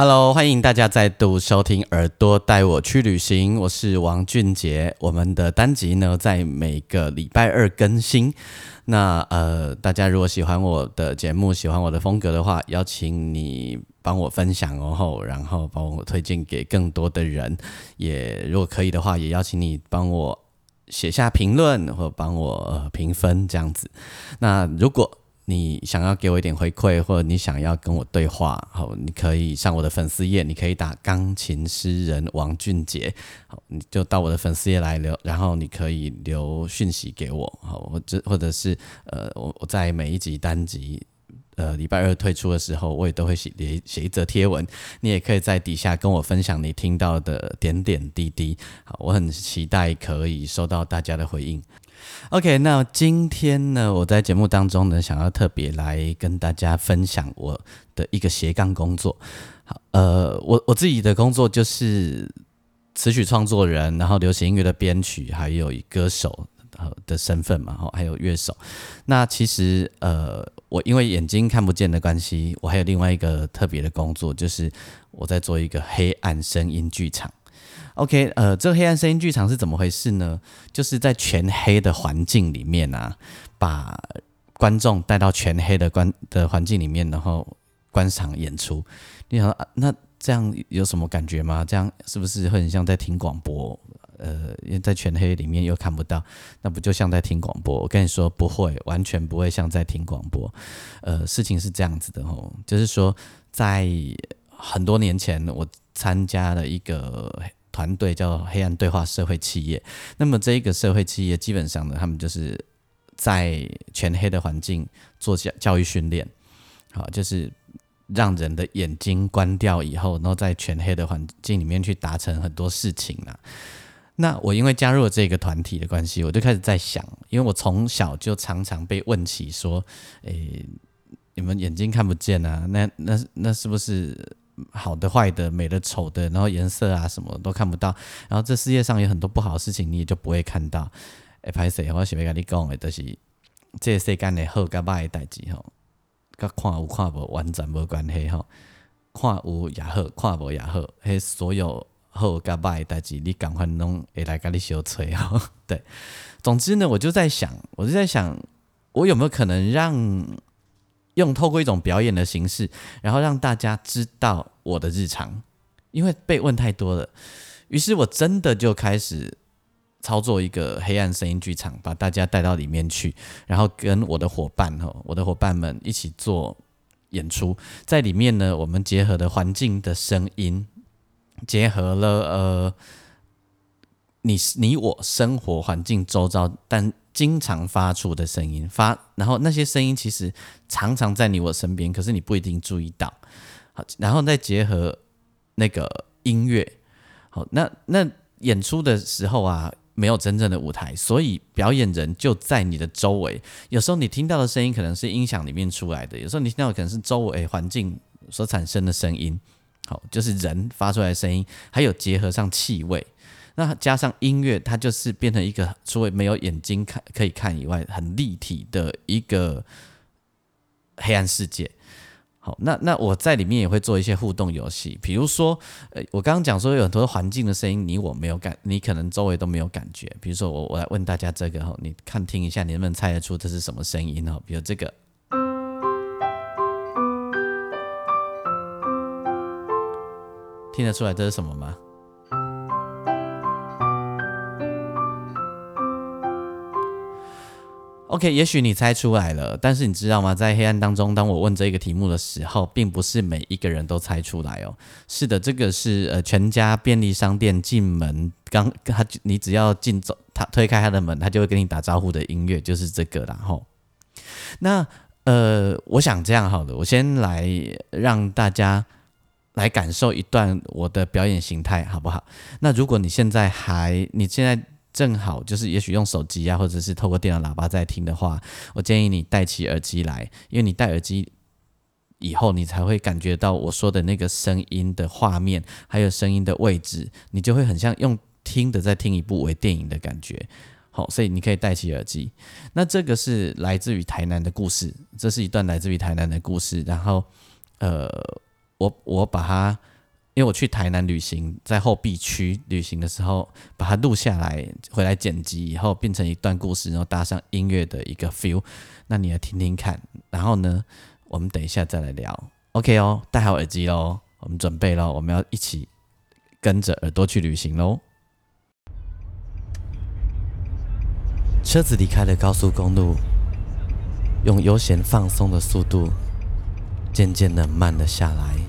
Hello，欢迎大家再度收听《耳朵带我去旅行》，我是王俊杰。我们的单集呢，在每个礼拜二更新。那呃，大家如果喜欢我的节目，喜欢我的风格的话，邀请你帮我分享哦，然后帮我推荐给更多的人。也如果可以的话，也邀请你帮我写下评论或帮我评分这样子。那如果你想要给我一点回馈，或者你想要跟我对话，好，你可以上我的粉丝页，你可以打钢琴诗人王俊杰，好，你就到我的粉丝页来留，然后你可以留讯息给我，好，或者或者是呃，我我在每一集单集呃礼拜二推出的时候，我也都会写写一则贴文，你也可以在底下跟我分享你听到的点点滴滴，好，我很期待可以收到大家的回应。OK，那今天呢，我在节目当中呢，想要特别来跟大家分享我的一个斜杠工作。好，呃，我我自己的工作就是词曲创作人，然后流行音乐的编曲，还有一歌手的身份嘛，哈，还有乐手。那其实，呃，我因为眼睛看不见的关系，我还有另外一个特别的工作，就是我在做一个黑暗声音剧场。OK，呃，这个黑暗声音剧场是怎么回事呢？就是在全黑的环境里面啊，把观众带到全黑的观的环境里面，然后观赏演出。你想，那这样有什么感觉吗？这样是不是会很像在听广播？呃，在全黑里面又看不到，那不就像在听广播？我跟你说，不会，完全不会像在听广播。呃，事情是这样子的哦，就是说，在很多年前，我参加了一个。团队叫黑暗对话社会企业，那么这一个社会企业基本上呢，他们就是在全黑的环境做教教育训练，好，就是让人的眼睛关掉以后，然后在全黑的环境里面去达成很多事情啊。那我因为加入了这个团体的关系，我就开始在想，因为我从小就常常被问起说，诶，你们眼睛看不见啊？那那那是不是？好的、坏的、美的、丑的，然后颜色啊，什么都看不到。然后这世界上有很多不好的事情，你也就不会看到。哎，歹势，我想要跟你讲的，就是这世间的好跟歹的代志吼，跟看有看无完全无关系吼。看有也好，看无也好，迄所有好跟歹的代志，你赶快拢会来甲你小吹吼。对，总之呢，我就在想，我就在想，我有没有可能让。用透过一种表演的形式，然后让大家知道我的日常，因为被问太多了，于是我真的就开始操作一个黑暗声音剧场，把大家带到里面去，然后跟我的伙伴哈，我的伙伴们一起做演出，在里面呢，我们结合的环境的声音，结合了呃，你你我生活环境周遭，但。经常发出的声音，发，然后那些声音其实常常在你我身边，可是你不一定注意到。好，然后再结合那个音乐，好，那那演出的时候啊，没有真正的舞台，所以表演人就在你的周围。有时候你听到的声音可能是音响里面出来的，有时候你听到可能是周围环境所产生的声音。好，就是人发出来的声音，还有结合上气味。那加上音乐，它就是变成一个除了没有眼睛看可以看以外，很立体的一个黑暗世界。好，那那我在里面也会做一些互动游戏，比如说，呃，我刚刚讲说有很多环境的声音，你我没有感，你可能周围都没有感觉。比如说，我我来问大家这个哈，你看听一下，你能不能猜得出这是什么声音哦？比如这个，听得出来这是什么吗？OK，也许你猜出来了，但是你知道吗？在黑暗当中，当我问这个题目的时候，并不是每一个人都猜出来哦。是的，这个是呃全家便利商店进门刚他，你只要进走，他推开他的门，他就会跟你打招呼的音乐，就是这个。然后，那呃，我想这样好了，我先来让大家来感受一段我的表演形态，好不好？那如果你现在还，你现在正好就是也许用手机啊，或者是透过电脑喇叭在听的话，我建议你戴起耳机来，因为你戴耳机以后，你才会感觉到我说的那个声音的画面，还有声音的位置，你就会很像用听的在听一部微电影的感觉。好，所以你可以戴起耳机。那这个是来自于台南的故事，这是一段来自于台南的故事。然后，呃，我我把它，因为我去台南旅行，在后壁区旅行的时候，把它录下来，回来剪辑以后，变成一段故事，然后搭上音乐的一个 feel。那你来听听看。然后呢，我们等一下再来聊。OK 哦，戴好耳机喽，我们准备喽，我们要一起跟着耳朵去旅行喽。车子离开了高速公路，用悠闲放松的速度，渐渐的慢了下来。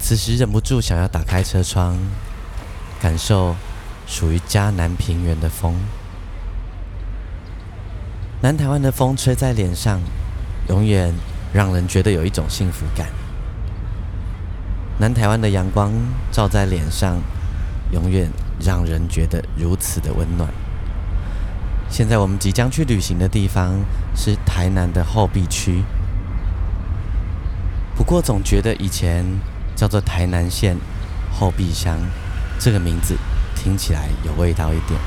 此时忍不住想要打开车窗，感受属于嘉南平原的风。南台湾的风吹在脸上，永远让人觉得有一种幸福感。南台湾的阳光照在脸上，永远让人觉得如此的温暖。现在我们即将去旅行的地方是台南的后壁区，不过总觉得以前叫做台南县后壁乡这个名字听起来有味道一点。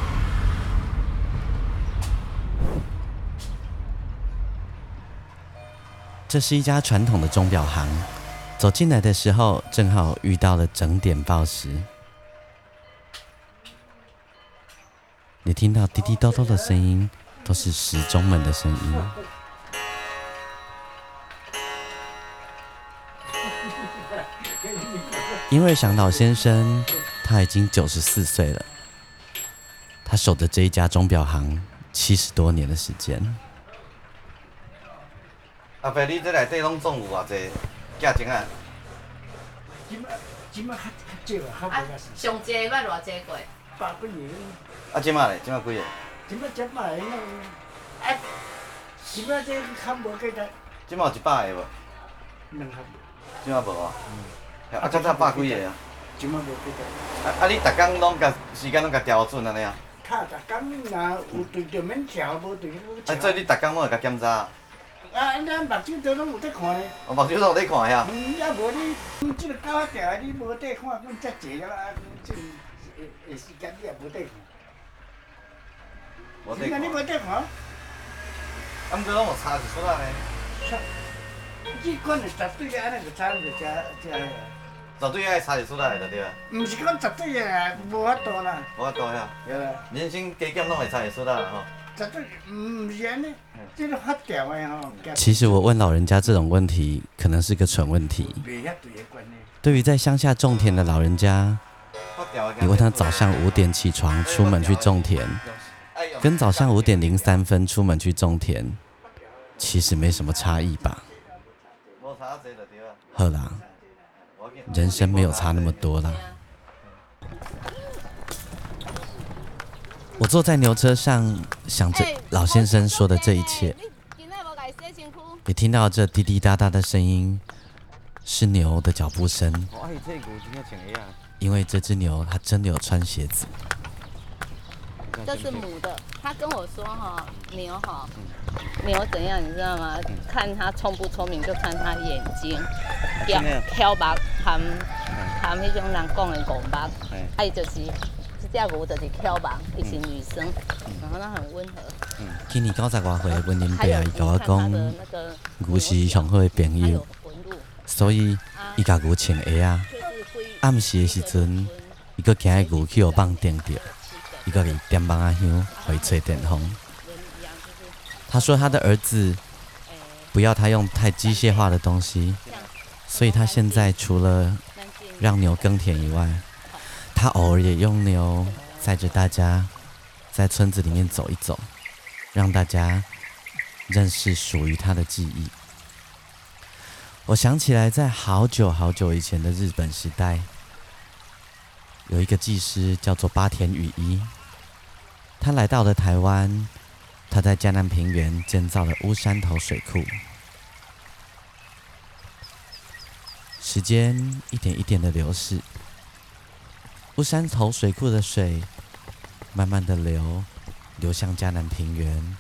这是一家传统的钟表行，走进来的时候正好遇到了整点报时。你听到滴滴叨叨的声音，都是时钟们的声音。因为祥老先生他已经九十四岁了，他守着这一家钟表行七十多年的时间。阿伯，你这内底拢总有偌济价钱啊？今麦今麦较较少啊，较无啊上济捌偌济过？百几年。啊，今麦咧，今麦几个？今麦这摆那哎，今麦这较无计得今麦有一百个无？两盒，即马无啊？啊，较早百几个啊？今麦无几个。啊啊，你逐工拢甲时间拢甲调准安尼啊？卡逐工若有对就免调，无对就啊，所以你逐工拢会甲检查啊？啊，咱目睭都拢有在看咧。我目睭都有在看遐。嗯，啊无你，你即个狗仔你无得看，阮遮济个啦，即下下时间你也无得看。无时间你无得看。得看，啊，毋过拢有差一撮仔咧。你看着十对安尼就差就遮遮。绝对爱差一撮仔就对啊。毋是讲十对啊，无法度啦。无法度遐，对啦。人生加减拢会差一撮仔啦吼。绝对毋是安尼，即个发调的吼。其实我问老人家这种问题，可能是个蠢问题。对。于在乡下种田的老人家，你问他早上五点起床出门去种田，跟早上五点零三分出门去种田，其实没什么差异吧？好啦，人生没有差那么多啦。我坐在牛车上，想着老先生说的这一切，你听到这滴滴答答的声音，是牛的脚步声。因为这只牛它真的有穿鞋子。这是母的，他跟我说哈，牛哈，牛怎样你知道吗？看它聪不聪明，就看它眼睛，挑挑目含含迄种人讲的五目，嘿啊，伊就是这只牛就是挑目，伊是女生，然后它很温和，今年九十外岁的文林还有伯啊，伊甲我讲，那个牛是上好的朋友，所以伊甲牛穿鞋啊。暗时的时阵，伊搁惊迄牛去互放电着，伊搁去点帮仔香，互伊吹电风。他说他的儿子，不要他用太机械化的东西，所以他现在除了让牛耕田以外，他偶尔也用牛载着大家在村子里面走一走，让大家认识属于他的记忆。我想起来，在好久好久以前的日本时代，有一个技师叫做八田雨衣，他来到了台湾，他在江南平原建造了乌山头水库。时间一点一点的流逝，乌山头水库的水慢慢的流，流向江南平原，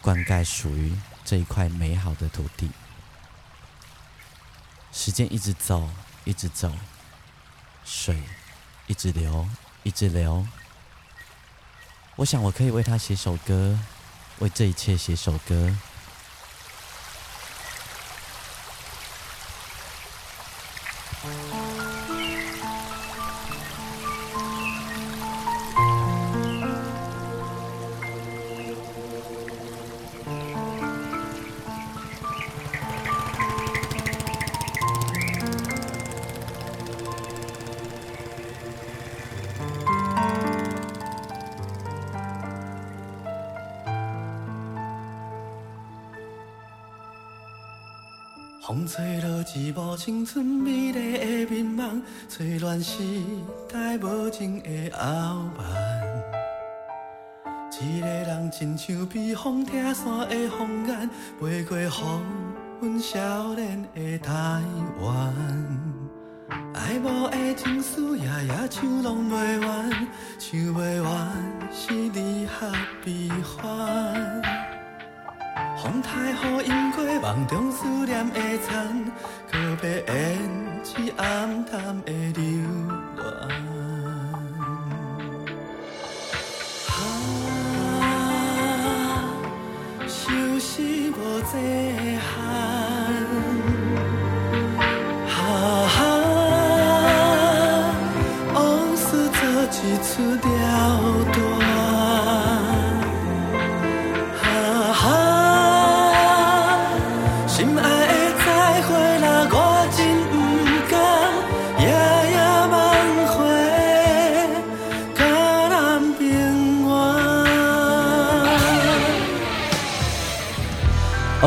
灌溉属于这一块美好的土地。时间一直走，一直走，水一直流，一直流。我想，我可以为他写首歌，为这一切写首歌。风吹落一幕青春美丽的面梦，吹乱时代无情的后慢。一个人亲像避风听伞的风眼，飞过黄昏少年的台湾。爱慕的情思夜夜唱拢袂完，唱袂完是离合悲欢。风太雨淹过梦中思念的残，告别胭脂暗淡的流乱。啊，相思无这罕。啊，往事做一出了断。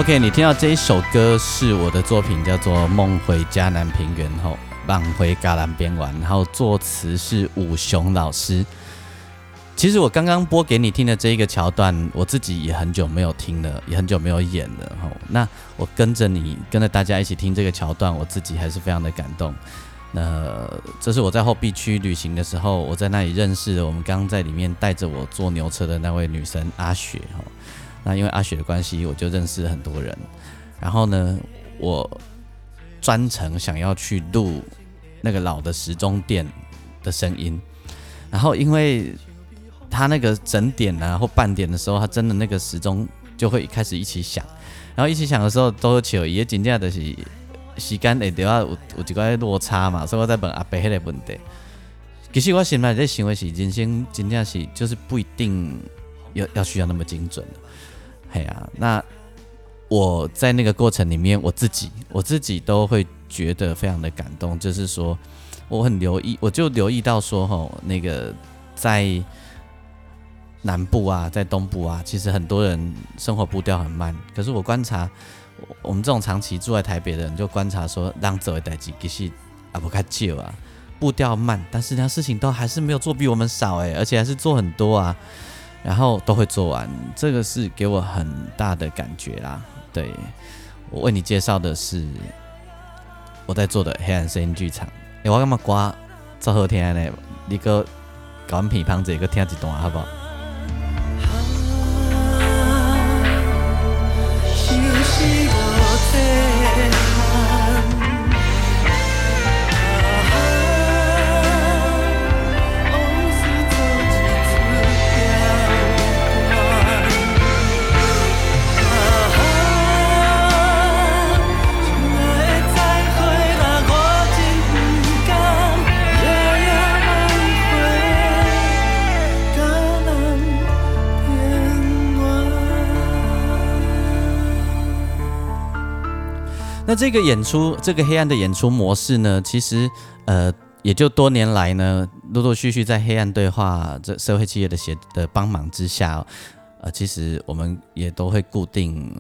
OK，你听到这一首歌是我的作品，叫做《梦回迦南平原》后，梦回迦南边玩，然后作词是武雄老师。其实我刚刚播给你听的这一个桥段，我自己也很久没有听了，也很久没有演了。吼，那我跟着你，跟着大家一起听这个桥段，我自己还是非常的感动。那这是我在后壁区旅行的时候，我在那里认识了我们刚刚在里面带着我坐牛车的那位女生阿雪。吼，那因为阿雪的关系，我就认识了很多人。然后呢，我专程想要去录那个老的时钟店的声音，然后因为他那个整点啊或半点的时候，他真的那个时钟就会开始一起响，然后一起响的时候都笑，也真正就是时间会对啊有有一个落差嘛，所以我在问阿伯迄个问题。其实我心内在想的是，人生真正是就是不一定要要需要那么精准嘿啊，那我在那个过程里面，我自己我自己都会觉得非常的感动，就是说我很留意，我就留意到说吼，那个在南部啊，在东部啊，其实很多人生活步调很慢。可是我观察，我们这种长期住在台北的人，就观察说，让走的代际其实啊不开旧啊，步调慢，但是呢事情都还是没有做比我们少诶，而且还是做很多啊，然后都会做完，这个是给我很大的感觉啦。对我为你介绍的是我在做的黑暗声音剧场。诶、我感觉歌做好听呢，你个搞阮耳旁这个听一段好不好？那这个演出，这个黑暗的演出模式呢，其实呃，也就多年来呢，陆陆续续在黑暗对话这社会企业的协的帮忙之下、呃，其实我们也都会固定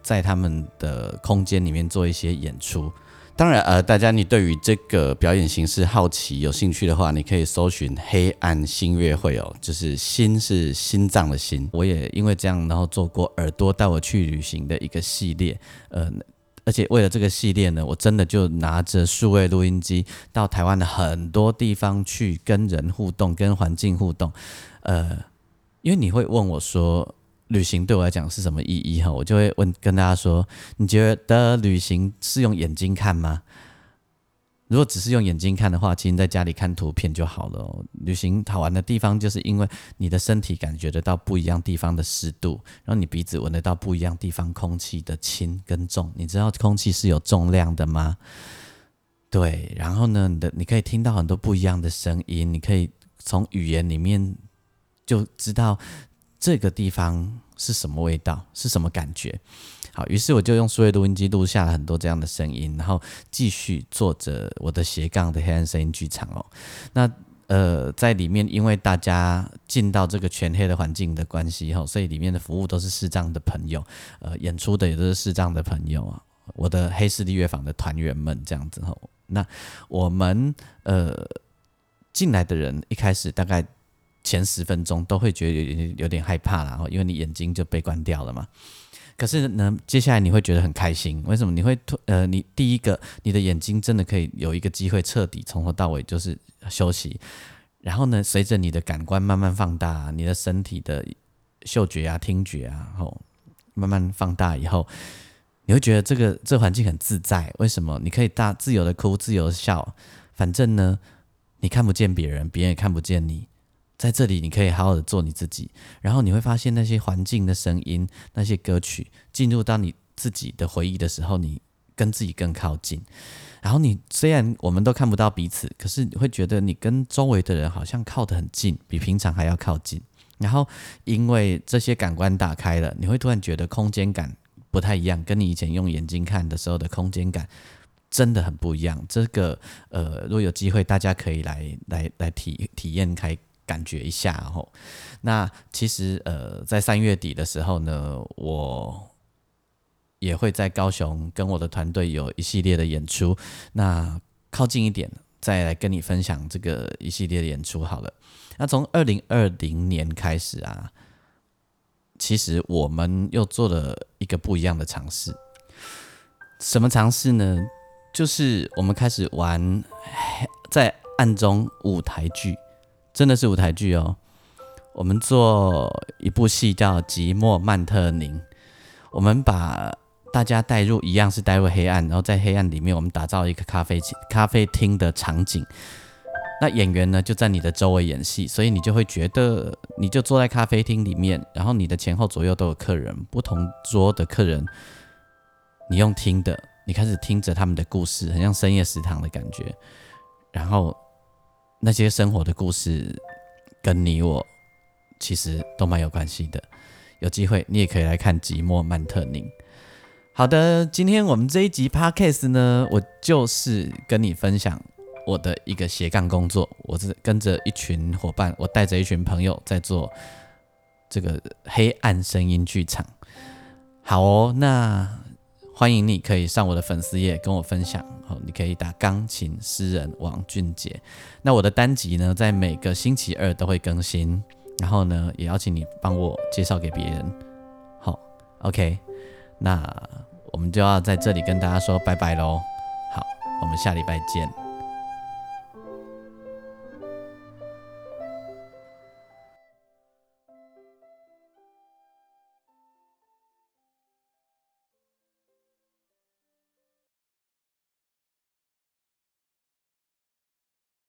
在他们的空间里面做一些演出。当然，呃，大家你对于这个表演形式好奇、有兴趣的话，你可以搜寻“黑暗新乐会”哦，就是“心”是心脏的“心”。我也因为这样，然后做过耳朵带我去旅行的一个系列，呃，而且为了这个系列呢，我真的就拿着数位录音机到台湾的很多地方去跟人互动、跟环境互动，呃，因为你会问我说。旅行对我来讲是什么意义？哈，我就会问跟大家说：你觉得旅行是用眼睛看吗？如果只是用眼睛看的话，其实在家里看图片就好了。旅行好玩的地方，就是因为你的身体感觉得到不一样地方的湿度，然后你鼻子闻得到不一样地方空气的轻跟重。你知道空气是有重量的吗？对，然后呢，你的你可以听到很多不一样的声音，你可以从语言里面就知道。这个地方是什么味道？是什么感觉？好，于是我就用数位录音机录下了很多这样的声音，然后继续做着我的斜杠的黑暗声音剧场哦。那呃，在里面，因为大家进到这个全黑的环境的关系哈，所以里面的服务都是视障的朋友，呃，演出的也都是视障的朋友啊。我的黑势力乐坊的团员们这样子哈。那我们呃进来的人一开始大概。前十分钟都会觉得有点有点害怕然后因为你眼睛就被关掉了嘛。可是呢，接下来你会觉得很开心，为什么？你会呃，你第一个，你的眼睛真的可以有一个机会彻底从头到尾就是休息。然后呢，随着你的感官慢慢放大，你的身体的嗅觉啊、听觉啊，然后慢慢放大以后，你会觉得这个这环境很自在。为什么？你可以大自由的哭，自由的笑，反正呢，你看不见别人，别人也看不见你。在这里，你可以好好的做你自己，然后你会发现那些环境的声音、那些歌曲进入到你自己的回忆的时候，你跟自己更靠近。然后你虽然我们都看不到彼此，可是你会觉得你跟周围的人好像靠得很近，比平常还要靠近。然后因为这些感官打开了，你会突然觉得空间感不太一样，跟你以前用眼睛看的时候的空间感真的很不一样。这个呃，如果有机会，大家可以来来来体体验开。感觉一下吼，那其实呃，在三月底的时候呢，我也会在高雄跟我的团队有一系列的演出。那靠近一点，再来跟你分享这个一系列的演出好了。那从二零二零年开始啊，其实我们又做了一个不一样的尝试。什么尝试呢？就是我们开始玩在暗中舞台剧。真的是舞台剧哦！我们做一部戏叫《寂寞曼特宁》，我们把大家带入，一样是带入黑暗，然后在黑暗里面，我们打造一个咖啡咖啡厅的场景。那演员呢就在你的周围演戏，所以你就会觉得，你就坐在咖啡厅里面，然后你的前后左右都有客人，不同桌的客人，你用听的，你开始听着他们的故事，很像深夜食堂的感觉，然后。那些生活的故事，跟你我其实都蛮有关系的。有机会你也可以来看《寂寞曼特宁》。好的，今天我们这一集 podcast 呢，我就是跟你分享我的一个斜杠工作。我是跟着一群伙伴，我带着一群朋友在做这个黑暗声音剧场。好哦，那。欢迎你可以上我的粉丝页跟我分享，好，你可以打钢琴诗人王俊杰。那我的单集呢，在每个星期二都会更新，然后呢，也邀请你帮我介绍给别人。好，OK，那我们就要在这里跟大家说拜拜喽。好，我们下礼拜见。